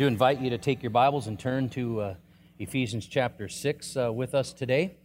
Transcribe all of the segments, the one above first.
do invite you to take your Bibles and turn to uh, Ephesians chapter 6 uh, with us today.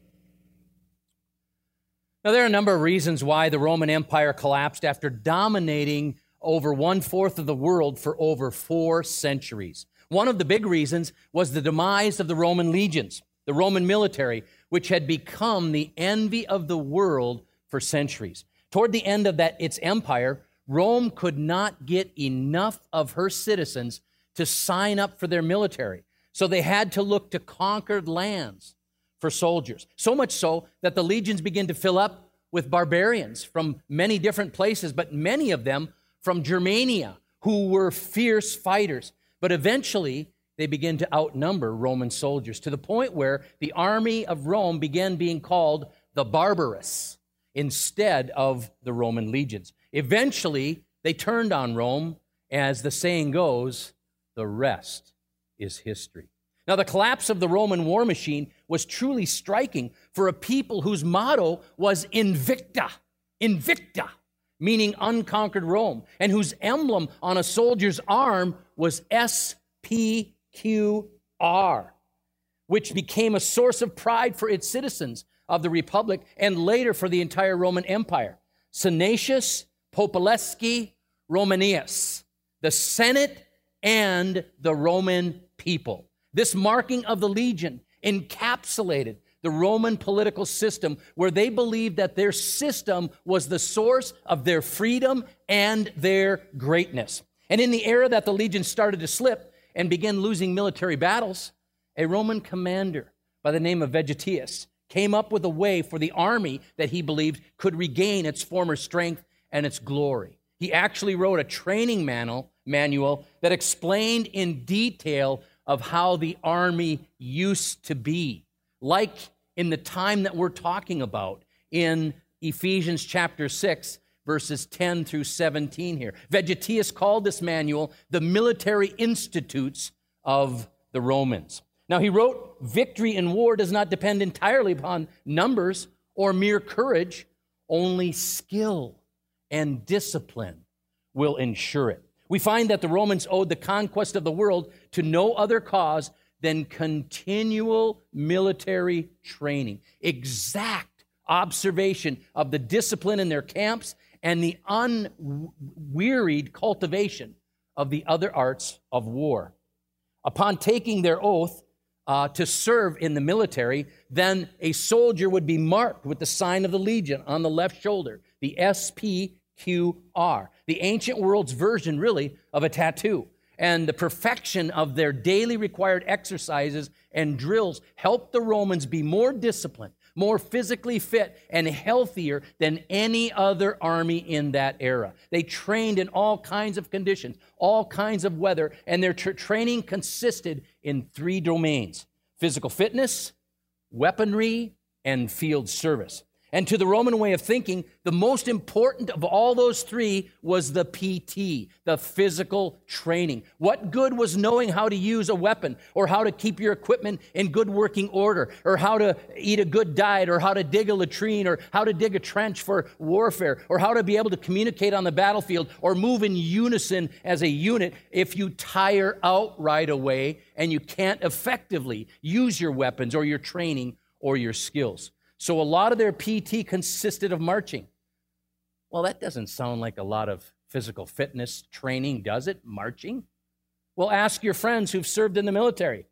Now, there are a number of reasons why the Roman Empire collapsed after dominating over one fourth of the world for over four centuries. One of the big reasons was the demise of the Roman legions, the Roman military, which had become the envy of the world for centuries. Toward the end of that its empire, Rome could not get enough of her citizens to sign up for their military. So they had to look to conquered lands for soldiers. So much so that the legions began to fill up with barbarians from many different places, but many of them from Germania who were fierce fighters. But eventually, they began to outnumber Roman soldiers to the point where the army of Rome began being called the barbarous instead of the Roman legions. Eventually, they turned on Rome. As the saying goes, the rest is history. Now, the collapse of the Roman war machine was truly striking for a people whose motto was Invicta, Invicta, meaning unconquered Rome, and whose emblem on a soldier's arm was SPQR, which became a source of pride for its citizens of the Republic and later for the entire Roman Empire. Senatus Populusque Romanus, the Senate and the Roman people. This marking of the legion encapsulated the Roman political system where they believed that their system was the source of their freedom and their greatness. And in the era that the legion started to slip and began losing military battles, a Roman commander by the name of Vegetius came up with a way for the army that he believed could regain its former strength and its glory. He actually wrote a training manual, manual that explained in detail of how the army used to be, like in the time that we're talking about in Ephesians chapter 6, verses 10 through 17 here. Vegetius called this manual the military institutes of the Romans. Now, he wrote, Victory in war does not depend entirely upon numbers or mere courage, only skill and discipline will ensure it. We find that the Romans owed the conquest of the world to no other cause than continual military training, exact observation of the discipline in their camps, and the unwearied cultivation of the other arts of war. Upon taking their oath, uh, to serve in the military, then a soldier would be marked with the sign of the legion on the left shoulder, the SPQR, the ancient world's version, really, of a tattoo. And the perfection of their daily required exercises and drills helped the Romans be more disciplined, more physically fit, and healthier than any other army in that era. They trained in all kinds of conditions, all kinds of weather, and their tra- training consisted in three domains physical fitness, weaponry, and field service. And to the Roman way of thinking, the most important of all those three was the PT, the physical training. What good was knowing how to use a weapon, or how to keep your equipment in good working order, or how to eat a good diet, or how to dig a latrine, or how to dig a trench for warfare, or how to be able to communicate on the battlefield, or move in unison as a unit if you tire out right away and you can't effectively use your weapons or your training or your skills? So a lot of their PT consisted of marching. Well, that doesn't sound like a lot of physical fitness training, does it? Marching? Well, ask your friends who've served in the military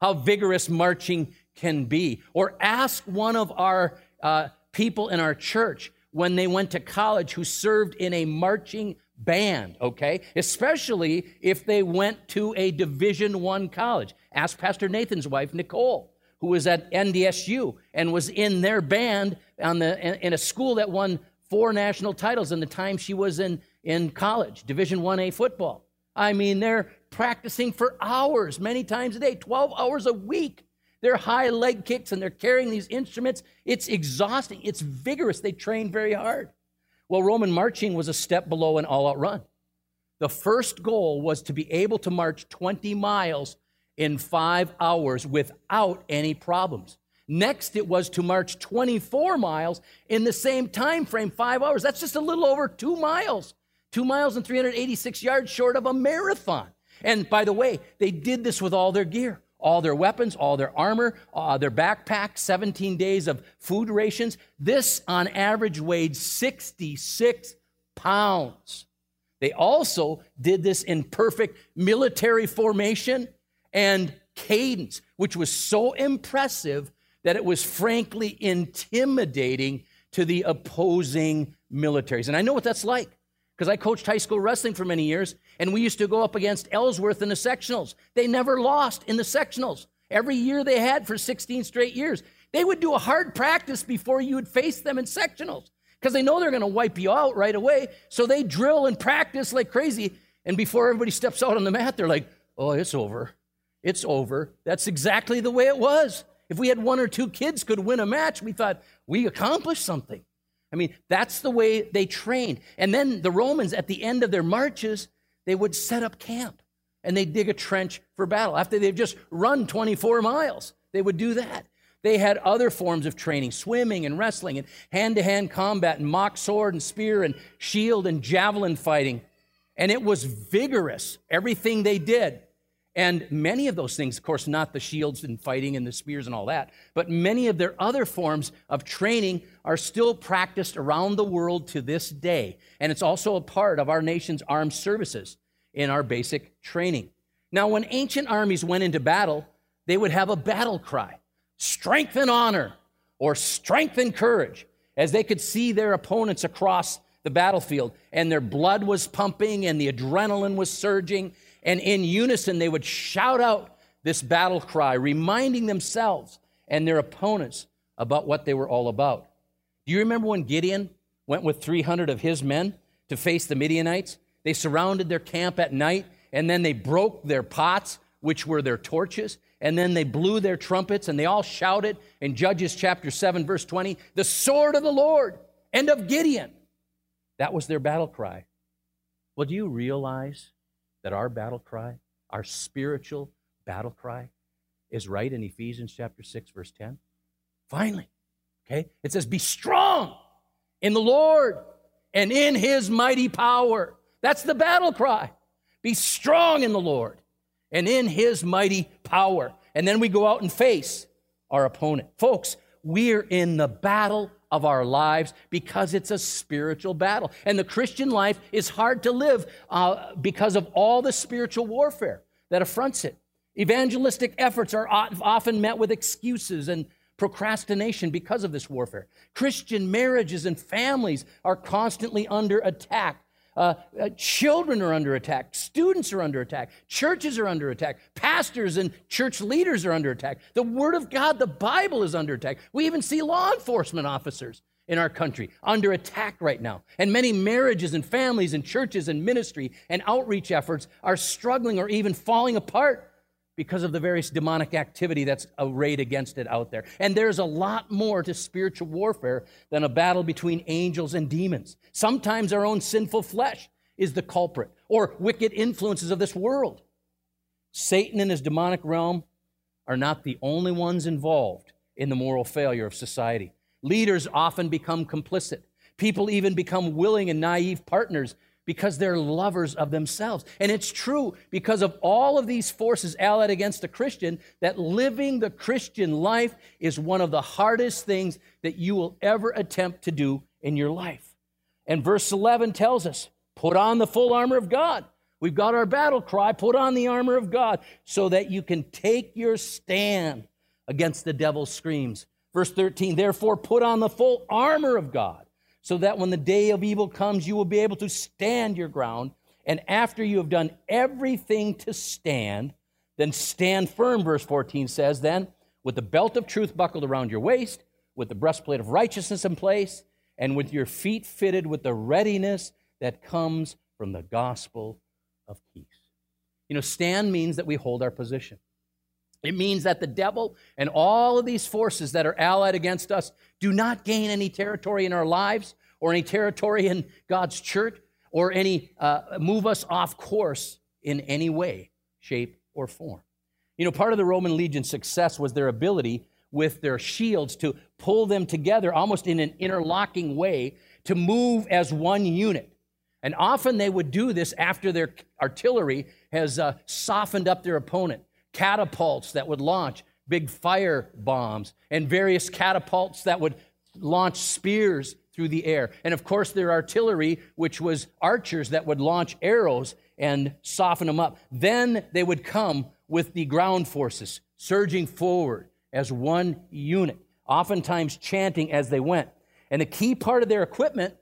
how vigorous marching can be. Or ask one of our uh, people in our church when they went to college who served in a marching band okay especially if they went to a division one college ask pastor nathan's wife nicole who was at NDSU and was in their band on the, in a school that won four national titles in the time she was in, in college, Division 1A football. I mean, they're practicing for hours, many times a day, 12 hours a week. They're high leg kicks and they're carrying these instruments. It's exhausting, it's vigorous. They train very hard. Well, Roman marching was a step below an all out run. The first goal was to be able to march 20 miles in five hours without any problems. Next, it was to march 24 miles in the same time frame, five hours. That's just a little over two miles, two miles and 386 yards short of a marathon. And by the way, they did this with all their gear, all their weapons, all their armor, uh, their backpack, 17 days of food rations. This, on average, weighed 66 pounds. They also did this in perfect military formation and cadence, which was so impressive that it was frankly intimidating to the opposing militaries. And I know what that's like because I coached high school wrestling for many years, and we used to go up against Ellsworth in the sectionals. They never lost in the sectionals. Every year they had for 16 straight years. They would do a hard practice before you would face them in sectionals because they know they're going to wipe you out right away. So they drill and practice like crazy. And before everybody steps out on the mat, they're like, oh, it's over. It's over. That's exactly the way it was. If we had one or two kids could win a match, we thought we accomplished something. I mean, that's the way they trained. And then the Romans, at the end of their marches, they would set up camp and they'd dig a trench for battle. After they've just run 24 miles, they would do that. They had other forms of training, swimming and wrestling and hand to hand combat and mock sword and spear and shield and javelin fighting. And it was vigorous, everything they did. And many of those things, of course, not the shields and fighting and the spears and all that, but many of their other forms of training are still practiced around the world to this day. And it's also a part of our nation's armed services in our basic training. Now, when ancient armies went into battle, they would have a battle cry strength and honor, or strength and courage, as they could see their opponents across the battlefield, and their blood was pumping and the adrenaline was surging and in unison, they would shout out this battle cry, reminding themselves and their opponents about what they were all about. Do you remember when Gideon went with 300 of his men to face the Midianites? They surrounded their camp at night, and then they broke their pots, which were their torches, and then they blew their trumpets, and they all shouted in Judges chapter 7, verse 20, the sword of the Lord and of Gideon. That was their battle cry. Well, do you realize that our battle cry, our spiritual battle cry, is right in Ephesians chapter 6, verse 10? Finally, okay? It says, Be strong in the Lord and in his mighty power. That's the battle cry. Be strong in the Lord and in his mighty power. And then we go out and face our opponent. Folks, we're in the battle of our lives because it's a spiritual battle. And the Christian life is hard to live uh, because of all the spiritual warfare that affronts it. Evangelistic efforts are often met with excuses and procrastination because of this warfare. Christian marriages and families are constantly under attack uh, uh, children are under attack. Students are under attack. Churches are under attack. Pastors and church leaders are under attack. The Word of God, the Bible, is under attack. We even see law enforcement officers in our country under attack right now. And many marriages and families and churches and ministry and outreach efforts are struggling or even falling apart because of the various demonic activity that's arrayed against it out there. And there's a lot more to spiritual warfare than a battle between angels and demons. Sometimes our own sinful flesh is the culprit, or wicked influences of this world. Satan and his demonic realm are not the only ones involved in the moral failure of society. Leaders often become complicit. People even become willing and naive partners because they're lovers of themselves. And it's true because of all of these forces allied against a Christian that living the Christian life is one of the hardest things that you will ever attempt to do in your life. And verse 11 tells us put on the full armor of God. We've got our battle cry put on the armor of God so that you can take your stand against the devil's screams. Verse 13, therefore, put on the full armor of God so that when the day of evil comes, you will be able to stand your ground. And after you have done everything to stand, then stand firm, verse 14 says, then with the belt of truth buckled around your waist, with the breastplate of righteousness in place, and with your feet fitted with the readiness that comes from the gospel of peace. You know, stand means that we hold our position. It means that the devil and all of these forces that are allied against us do not gain any territory in our lives or any territory in God's church or any uh, move us off course in any way, shape, or form. You know, part of the Roman legion's success was their ability with their shields to pull them together almost in an interlocking way to move as one unit. And often they would do this after their artillery has uh, softened up their opponent. Catapults that would launch big fire bombs, and various catapults that would launch spears through the air. And of course, their artillery, which was archers that would launch arrows and soften them up. Then they would come with the ground forces, surging forward as one unit, oftentimes chanting as they went. And the key part of their equipment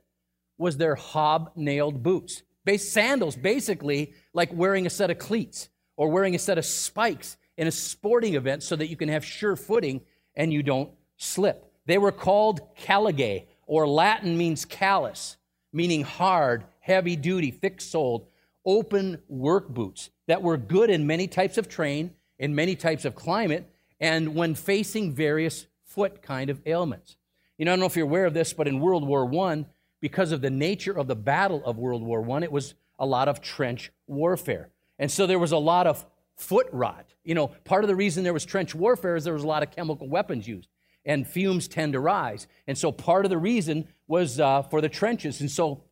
was their hob-nailed boots. Base sandals, basically like wearing a set of cleats or wearing a set of spikes in a sporting event so that you can have sure footing and you don't slip. They were called caligae, or Latin means callus, meaning hard, heavy duty, thick soled, open work boots that were good in many types of terrain, in many types of climate, and when facing various foot kind of ailments. You know, I don't know if you're aware of this, but in World War I, because of the nature of the battle of World War I, it was a lot of trench warfare. And so there was a lot of foot rot. You know, part of the reason there was trench warfare is there was a lot of chemical weapons used, and fumes tend to rise. And so part of the reason was uh, for the trenches. And so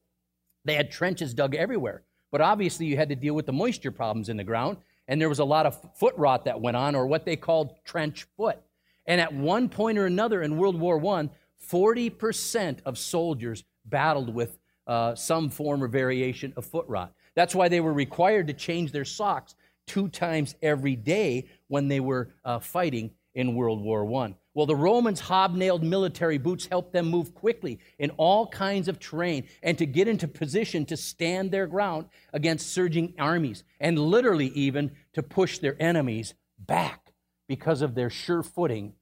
they had trenches dug everywhere. But obviously, you had to deal with the moisture problems in the ground, and there was a lot of foot rot that went on, or what they called trench foot. And at one point or another in World War I, 40% of soldiers battled with uh, some form or variation of foot rot. That's why they were required to change their socks two times every day when they were uh, fighting in World War I. Well, the Romans' hobnailed military boots helped them move quickly in all kinds of terrain and to get into position to stand their ground against surging armies and literally even to push their enemies back because of their sure footing,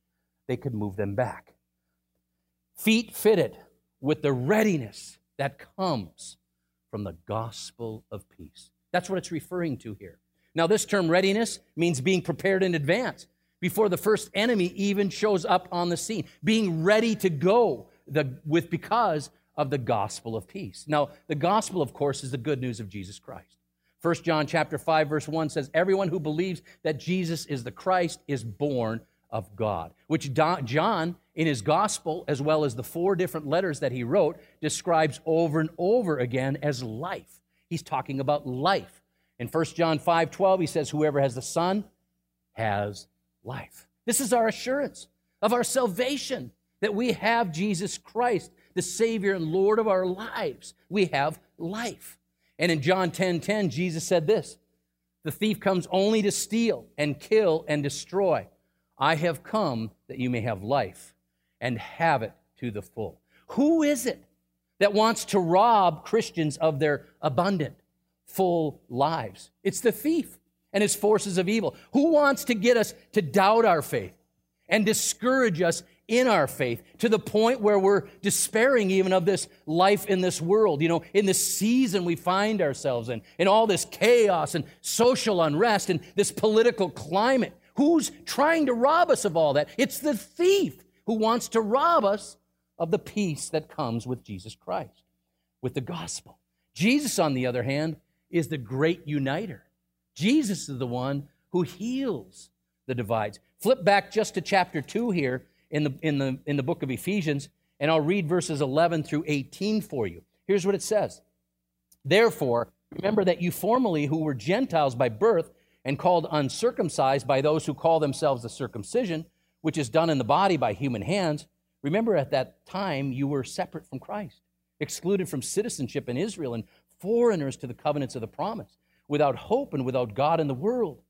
they could move them back. Feet fitted with the readiness that comes from the gospel of peace. That's what it's referring to here. Now, this term readiness means being prepared in advance before the first enemy even shows up on the scene, being ready to go the, with because of the gospel of peace. Now, the gospel, of course, is the good news of Jesus Christ. 1 John chapter 5 verse 1 says everyone who believes that Jesus is the Christ is born of God, which John in his gospel as well as the four different letters that he wrote describes over and over again as life. He's talking about life. In 1 John 5 12, he says, Whoever has the Son has life. This is our assurance of our salvation that we have Jesus Christ, the Savior and Lord of our lives. We have life. And in John 10 10, Jesus said this The thief comes only to steal and kill and destroy. I have come that you may have life and have it to the full. Who is it that wants to rob Christians of their abundant, full lives. It's the thief and his forces of evil. Who wants to get us to doubt our faith and discourage us in our faith to the point where we're despairing even of this life in this world, you know, in this season we find ourselves in, in all this chaos and social unrest and this political climate. Who's trying to rob us of all that? It's the thief who wants to rob us of the peace that comes with Jesus Christ, with the gospel. Jesus, on the other hand, is the great uniter. Jesus is the one who heals the divides. Flip back just to chapter 2 here in the, in the, in the book of Ephesians, and I'll read verses 11 through 18 for you. Here's what it says Therefore, remember that you formerly, who were Gentiles by birth and called uncircumcised by those who call themselves the circumcision, which is done in the body by human hands, remember at that time you were separate from Christ, excluded from citizenship in Israel, and foreigners to the covenants of the promise, without hope and without God in the world.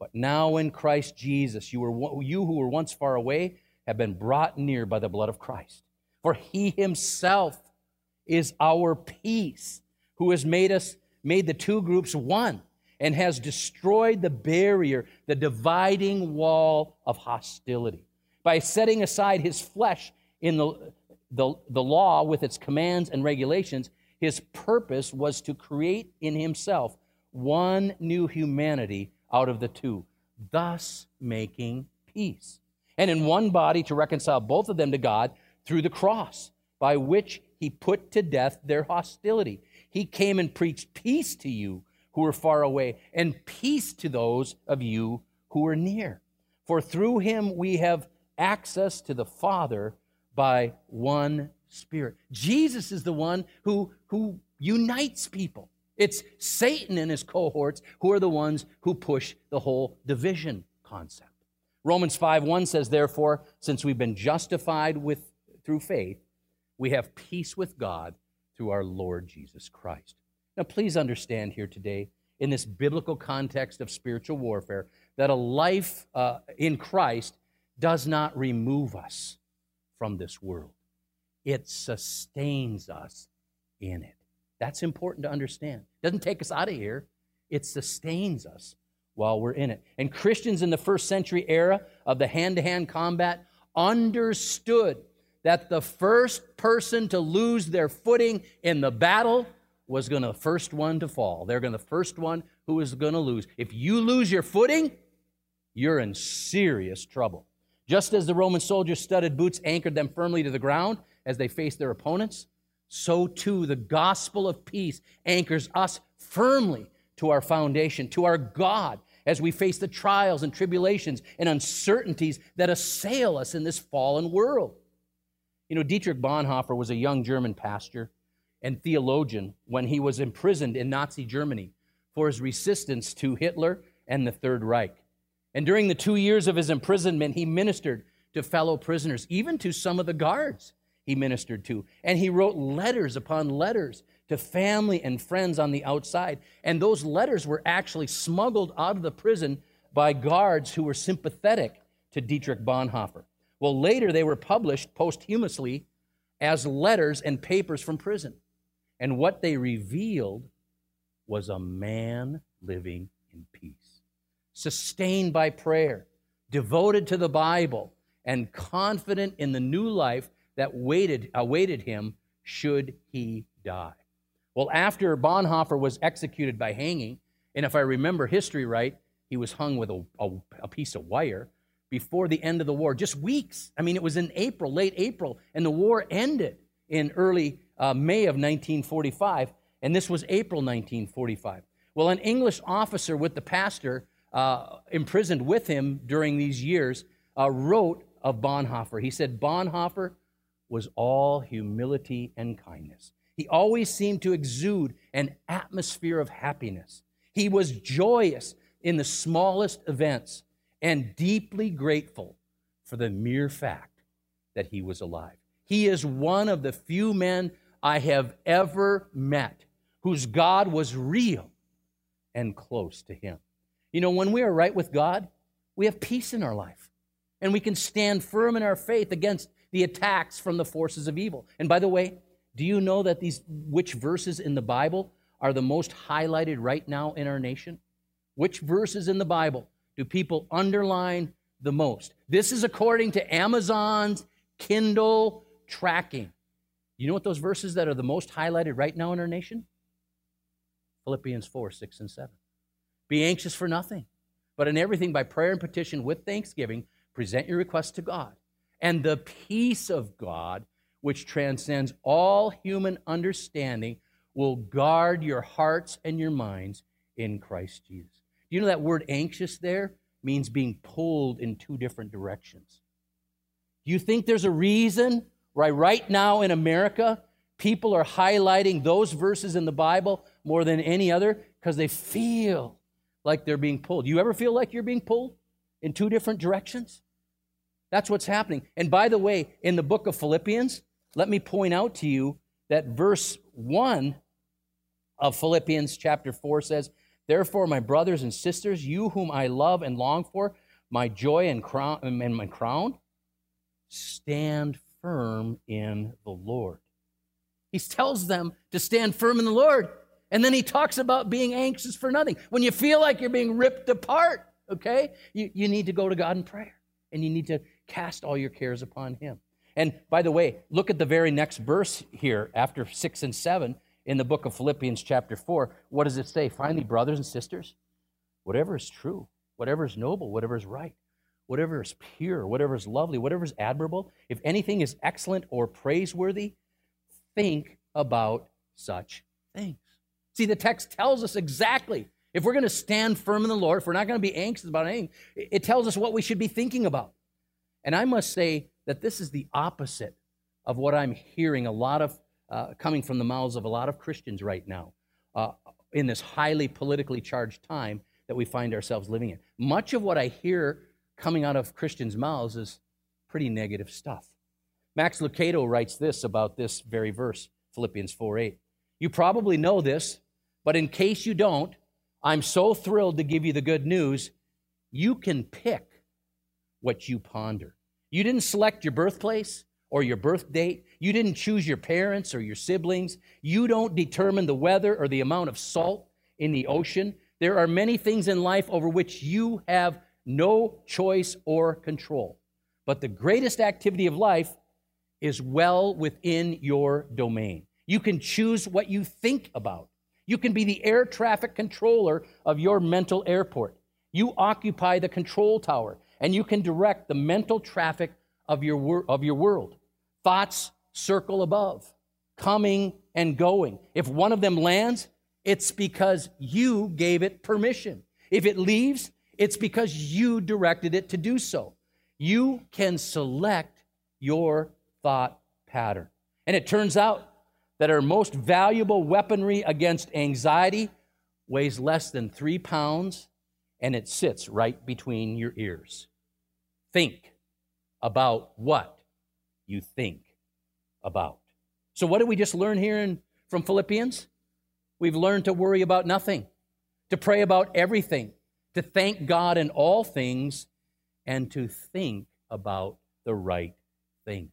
But now in Christ Jesus, you, were, you who were once far away have been brought near by the blood of Christ. For he himself is our peace, who has made us, made the two groups one, and has destroyed the barrier, the dividing wall of hostility, by setting aside his flesh in the, the, the law with its commands and regulations his purpose was to create in himself one new humanity out of the two, thus making peace. And in one body to reconcile both of them to God through the cross, by which he put to death their hostility. He came and preached peace to you who are far away, and peace to those of you who are near. For through him we have access to the Father by one Spirit. Jesus is the one who, who unites people. It's Satan and his cohorts who are the ones who push the whole division concept. Romans 5 1 says, Therefore, since we've been justified with, through faith, we have peace with God through our Lord Jesus Christ. Now, please understand here today, in this biblical context of spiritual warfare, that a life uh, in Christ does not remove us from this world, it sustains us in it. That's important to understand. It doesn't take us out of here, it sustains us while we're in it. And Christians in the first century era of the hand to hand combat understood that the first person to lose their footing in the battle was going to the first one to fall. They're going to the first one who is going to lose. If you lose your footing, you're in serious trouble. Just as the Roman soldiers' studded boots anchored them firmly to the ground as they faced their opponents, so too the gospel of peace anchors us firmly to our foundation, to our God, as we face the trials and tribulations and uncertainties that assail us in this fallen world. You know, Dietrich Bonhoeffer was a young German pastor and theologian when he was imprisoned in Nazi Germany for his resistance to Hitler and the Third Reich. And during the two years of his imprisonment, he ministered to fellow prisoners, even to some of the guards he ministered to. And he wrote letters upon letters to family and friends on the outside. And those letters were actually smuggled out of the prison by guards who were sympathetic to Dietrich Bonhoeffer. Well, later they were published posthumously as letters and papers from prison. And what they revealed was a man living in peace, sustained by prayer, devoted to the Bible, and confident in the new life that waited, awaited him should he die. Well, after Bonhoeffer was executed by hanging, and if I remember history right, he was hung with a, a, a, piece of wire before the end of the war, just weeks. I mean, it was in April, late April, and the war ended in early uh, May of 1945, and this was April 1945. Well, an English officer with the pastor uh, imprisoned with him during these years uh, wrote of Bonhoeffer. He said, Bonhoeffer was all humility and kindness. He always seemed to exude an atmosphere of happiness. He was joyous in the smallest events and deeply grateful for the mere fact that he was alive. He is one of the few men I have ever met whose God was real and close to him. You know, when we are right with God, we have peace in our life and we can stand firm in our faith against the attacks from the forces of evil. And by the way, do you know that these which verses in the Bible are the most highlighted right now in our nation? Which verses in the Bible do people underline the most? This is according to Amazon's Kindle tracking. You know what those verses that are the most highlighted right now in our nation? Philippians 4, 6, and 7. Be anxious for nothing, but in everything by prayer and petition with thanksgiving, present your requests to God and the peace of God, which transcends all human understanding, will guard your hearts and your minds in Christ Jesus. Do you know that word anxious there means being pulled in two different directions? Do you think there's a reason why right now in America people are highlighting those verses in the Bible more than any other? Because they feel like they're being pulled. You ever feel like you're being pulled in two different directions? That's what's happening. And by the way, in the book of Philippians, let me point out to you that verse 1 of Philippians chapter 4 says, Therefore, my brothers and sisters, you whom I love and long for, my joy and crown, and my crown, stand firm in the Lord. He tells them to stand firm in the Lord. And then he talks about being anxious for nothing. When you feel like you're being ripped apart, okay, you, you need to go to God in prayer. And you need to Cast all your cares upon him. And by the way, look at the very next verse here after 6 and 7 in the book of Philippians, chapter 4. What does it say? Finally, brothers and sisters, whatever is true, whatever is noble, whatever is right, whatever is pure, whatever is lovely, whatever is admirable, if anything is excellent or praiseworthy, think about such things. See, the text tells us exactly if we're going to stand firm in the Lord, if we're not going to be anxious about anything, it tells us what we should be thinking about. And I must say that this is the opposite of what I'm hearing a lot of uh, coming from the mouths of a lot of Christians right now uh, in this highly politically charged time that we find ourselves living in. Much of what I hear coming out of Christians' mouths is pretty negative stuff. Max Lucado writes this about this very verse, Philippians 4 8. You probably know this, but in case you don't, I'm so thrilled to give you the good news. You can pick what you ponder. You didn't select your birthplace or your birth date. You didn't choose your parents or your siblings. You don't determine the weather or the amount of salt in the ocean. There are many things in life over which you have no choice or control. But the greatest activity of life is well within your domain. You can choose what you think about. You can be the air traffic controller of your mental airport. You occupy the control tower and you can direct the mental traffic of your, wor- of your world. Thoughts circle above, coming and going. If one of them lands, it's because you gave it permission. If it leaves, it's because you directed it to do so. You can select your thought pattern. And it turns out that our most valuable weaponry against anxiety weighs less than three pounds and it sits right between your ears. Think about what you think about. So, what did we just learn here in, from Philippians? We've learned to worry about nothing, to pray about everything, to thank God in all things, and to think about the right things.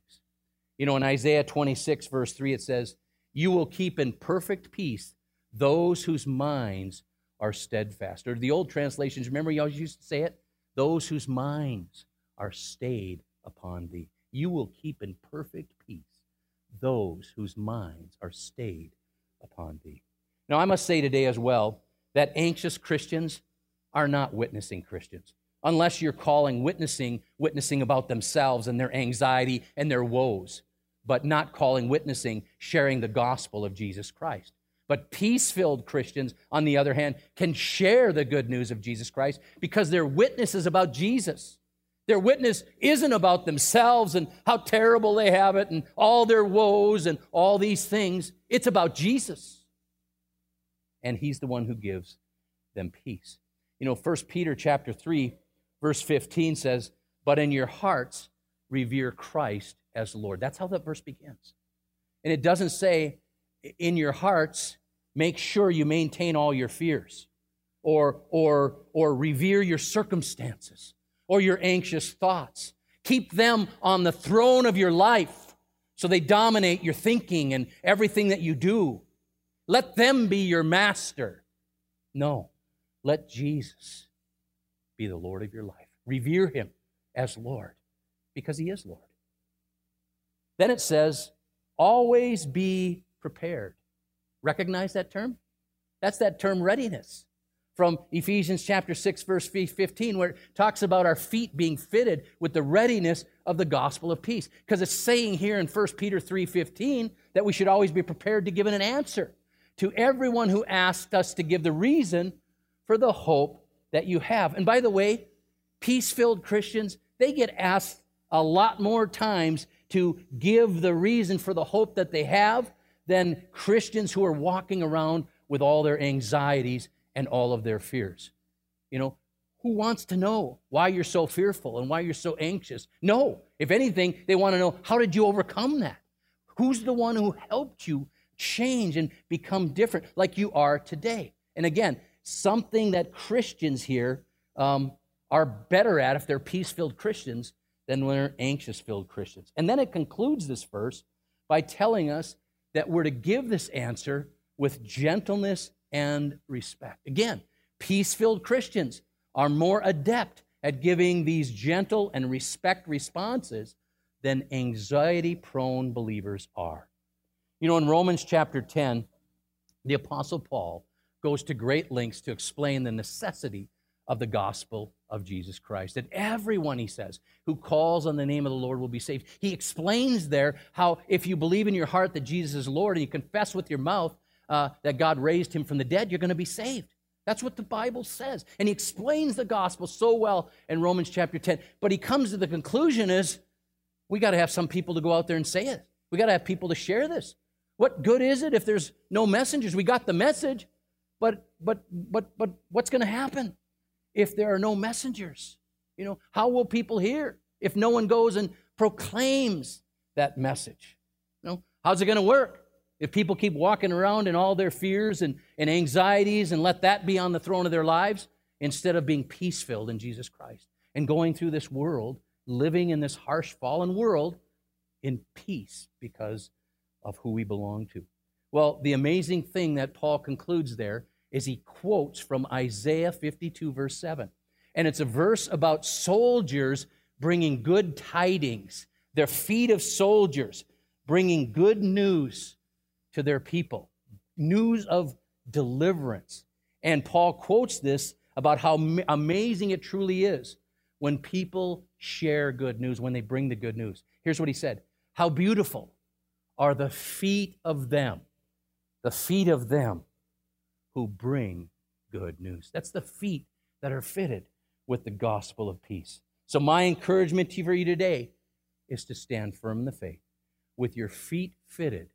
You know, in Isaiah 26, verse 3, it says, You will keep in perfect peace those whose minds are steadfast. Or the old translations, remember always used to say it? Those whose minds are stayed upon thee. You will keep in perfect peace those whose minds are stayed upon thee. Now, I must say today as well that anxious Christians are not witnessing Christians. Unless you're calling witnessing, witnessing about themselves and their anxiety and their woes, but not calling witnessing, sharing the gospel of Jesus Christ. But peace filled Christians, on the other hand, can share the good news of Jesus Christ because their witness is about Jesus. Their witness isn't about themselves and how terrible they have it and all their woes and all these things. It's about Jesus. And he's the one who gives them peace. You know, 1 Peter chapter 3 verse 15 says, "But in your hearts revere Christ as Lord." That's how that verse begins. And it doesn't say in your hearts make sure you maintain all your fears or, or, or revere your circumstances or your anxious thoughts. Keep them on the throne of your life so they dominate your thinking and everything that you do. Let them be your master. No, let Jesus be the Lord of your life. Revere him as Lord because he is Lord. Then it says, always be prepared. Recognize that term? That's that term readiness from Ephesians chapter 6 verse 15 where it talks about our feet being fitted with the readiness of the gospel of peace because it's saying here in 1 Peter 3:15 that we should always be prepared to give an answer to everyone who asked us to give the reason for the hope that you have. And by the way, peace-filled Christians, they get asked a lot more times to give the reason for the hope that they have than Christians who are walking around with all their anxieties and all of their fears. You know, who wants to know why you're so fearful and why you're so anxious? No. If anything, they want to know how did you overcome that? Who's the one who helped you change and become different like you are today? And again, something that Christians here um, are better at if they're peace filled Christians than when they're anxious filled Christians. And then it concludes this verse by telling us that we're to give this answer with gentleness and respect. Again, peace filled Christians are more adept at giving these gentle and respect responses than anxiety prone believers are. You know, in Romans chapter 10, the Apostle Paul goes to great lengths to explain the necessity of the gospel of Jesus Christ. That everyone, he says, who calls on the name of the Lord will be saved. He explains there how if you believe in your heart that Jesus is Lord and you confess with your mouth uh, that God raised him from the dead, you're going to be saved. That's what the Bible says. And he explains the gospel so well in Romans chapter 10. But he comes to the conclusion is we got to have some people to go out there and say it. We got to have people to share this. What good is it if there's no messengers? We got the message, but but but but what's going to happen if there are no messengers? You know, how will people hear if no one goes and proclaims that message? You know, how's it going to work if people keep walking around in all their fears and, and anxieties and let that be on the throne of their lives instead of being peace filled in Jesus Christ and going through this world, living in this harsh, fallen world in peace because of who we belong to? Well, the amazing thing that Paul concludes there is he quotes from Isaiah 52, verse 7. And it's a verse about soldiers bringing good tidings, their feet of soldiers bringing good news to their people, news of deliverance. And Paul quotes this about how amazing it truly is when people share good news, when they bring the good news. Here's what he said How beautiful are the feet of them, the feet of them who bring good news. That's the feet that are fitted with the gospel of peace. So, my encouragement for you today is to stand firm in the faith with your feet fitted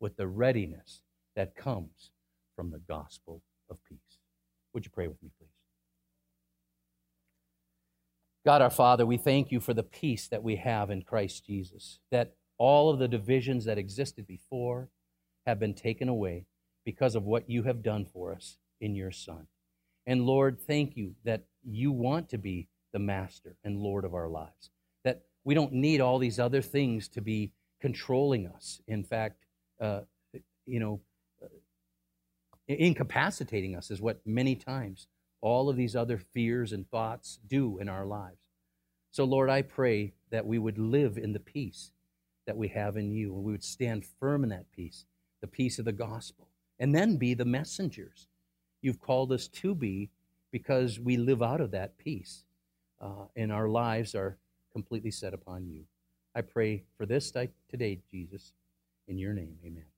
with the readiness that comes from the gospel of peace. Would you pray with me, please? God our Father, we thank you for the peace that we have in Christ Jesus, that all of the divisions that existed before have been taken away because of what you have done for us in your Son. And Lord, thank you that you want to be the master and Lord of our lives, that we don't need all these other things to be controlling us. In fact, uh, you know, uh, incapacitating us is what many times all of these other fears and thoughts do in our lives. So, Lord, I pray that we would live in the peace that we have in you, and we would stand firm in that peace, the peace of the gospel and then be the messengers you've called us to be because we live out of that peace uh, and our lives are completely set upon you. I pray for this today, Jesus. In your name, amen.